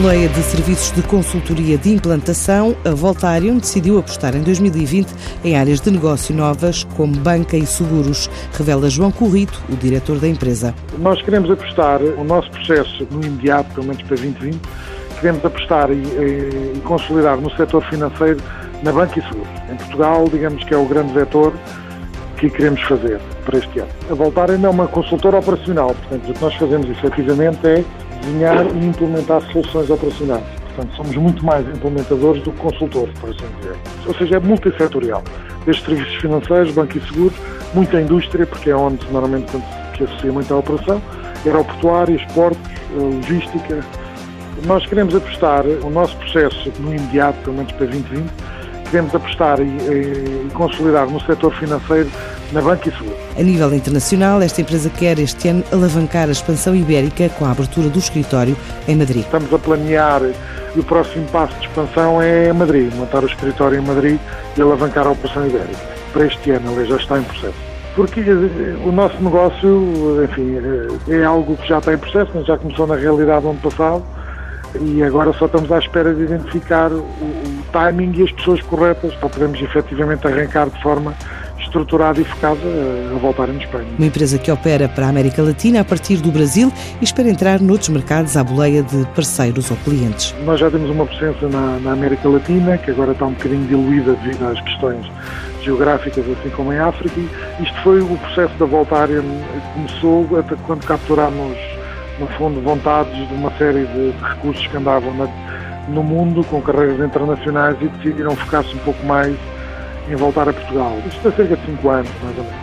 boleia de serviços de consultoria de implantação, a Voltarion decidiu apostar em 2020 em áreas de negócio novas, como banca e seguros, revela João Corrito, o diretor da empresa. Nós queremos apostar o nosso processo no imediato, pelo menos para 2020, queremos apostar e, e, e consolidar no setor financeiro na banca e seguros. Em Portugal, digamos que é o grande vetor que queremos fazer para este ano. A Voltaren é uma consultora operacional, portanto, o que nós fazemos efetivamente é desenhar e implementar soluções operacionais. Portanto, somos muito mais implementadores do que consultores, por assim dizer. Ou seja, é multissetorial. Desde serviços financeiros, banco e seguros, muita indústria, porque é onde normalmente se associa muito à operação, aeroportuários, portos, logística. Nós queremos apostar o nosso processo no imediato, pelo menos para 2020, queremos apostar e, e, consolidar no setor financeiro na banca e seguro. A nível internacional, esta empresa quer este ano alavancar a expansão ibérica com a abertura do escritório em Madrid. Estamos a planear e o próximo passo de expansão é Madrid, montar o escritório em Madrid e alavancar a operação ibérica. Para este ano, ele já está em processo. Porque eh, o nosso negócio, enfim, eh, é algo que já está em processo, mas já começou na realidade no ano passado e agora só estamos à espera de identificar o timing e as pessoas corretas para podermos efetivamente arrancar de forma estruturada e focada a voltar em Espanha. Uma empresa que opera para a América Latina a partir do Brasil e espera entrar noutros mercados à boleia de parceiros ou clientes. Nós já temos uma presença na, na América Latina, que agora está um bocadinho diluída devido às questões geográficas, assim como em África. Isto foi o processo da Voltarian que começou até quando capturámos no fundo, vontades de uma série de, de recursos que andavam na, no mundo com carreiras internacionais e decidiram focar-se um pouco mais em voltar a Portugal. Isto há cerca de 5 anos, mais ou menos.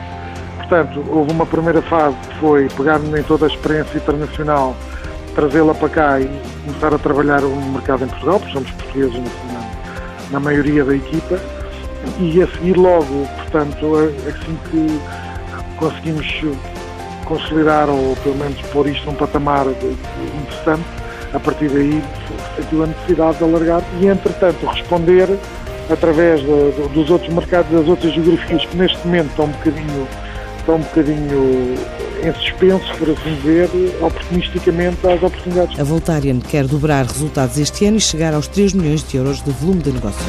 Portanto, houve uma primeira fase que foi pegar em toda a experiência internacional, trazê-la para cá e começar a trabalhar no mercado em Portugal, porque somos portugueses na, na maioria da equipa, e a seguir logo, portanto, assim que conseguimos consolidar ou pelo menos pôr isto num patamar interessante, a partir daí sentiu a necessidade de alargar e, entretanto, responder através de, dos outros mercados, das outras geografias que neste momento estão um bocadinho, estão um bocadinho em suspenso, por assim dizer, oportunisticamente às oportunidades. A Voltarian quer dobrar resultados este ano e chegar aos 3 milhões de euros de volume de negócios.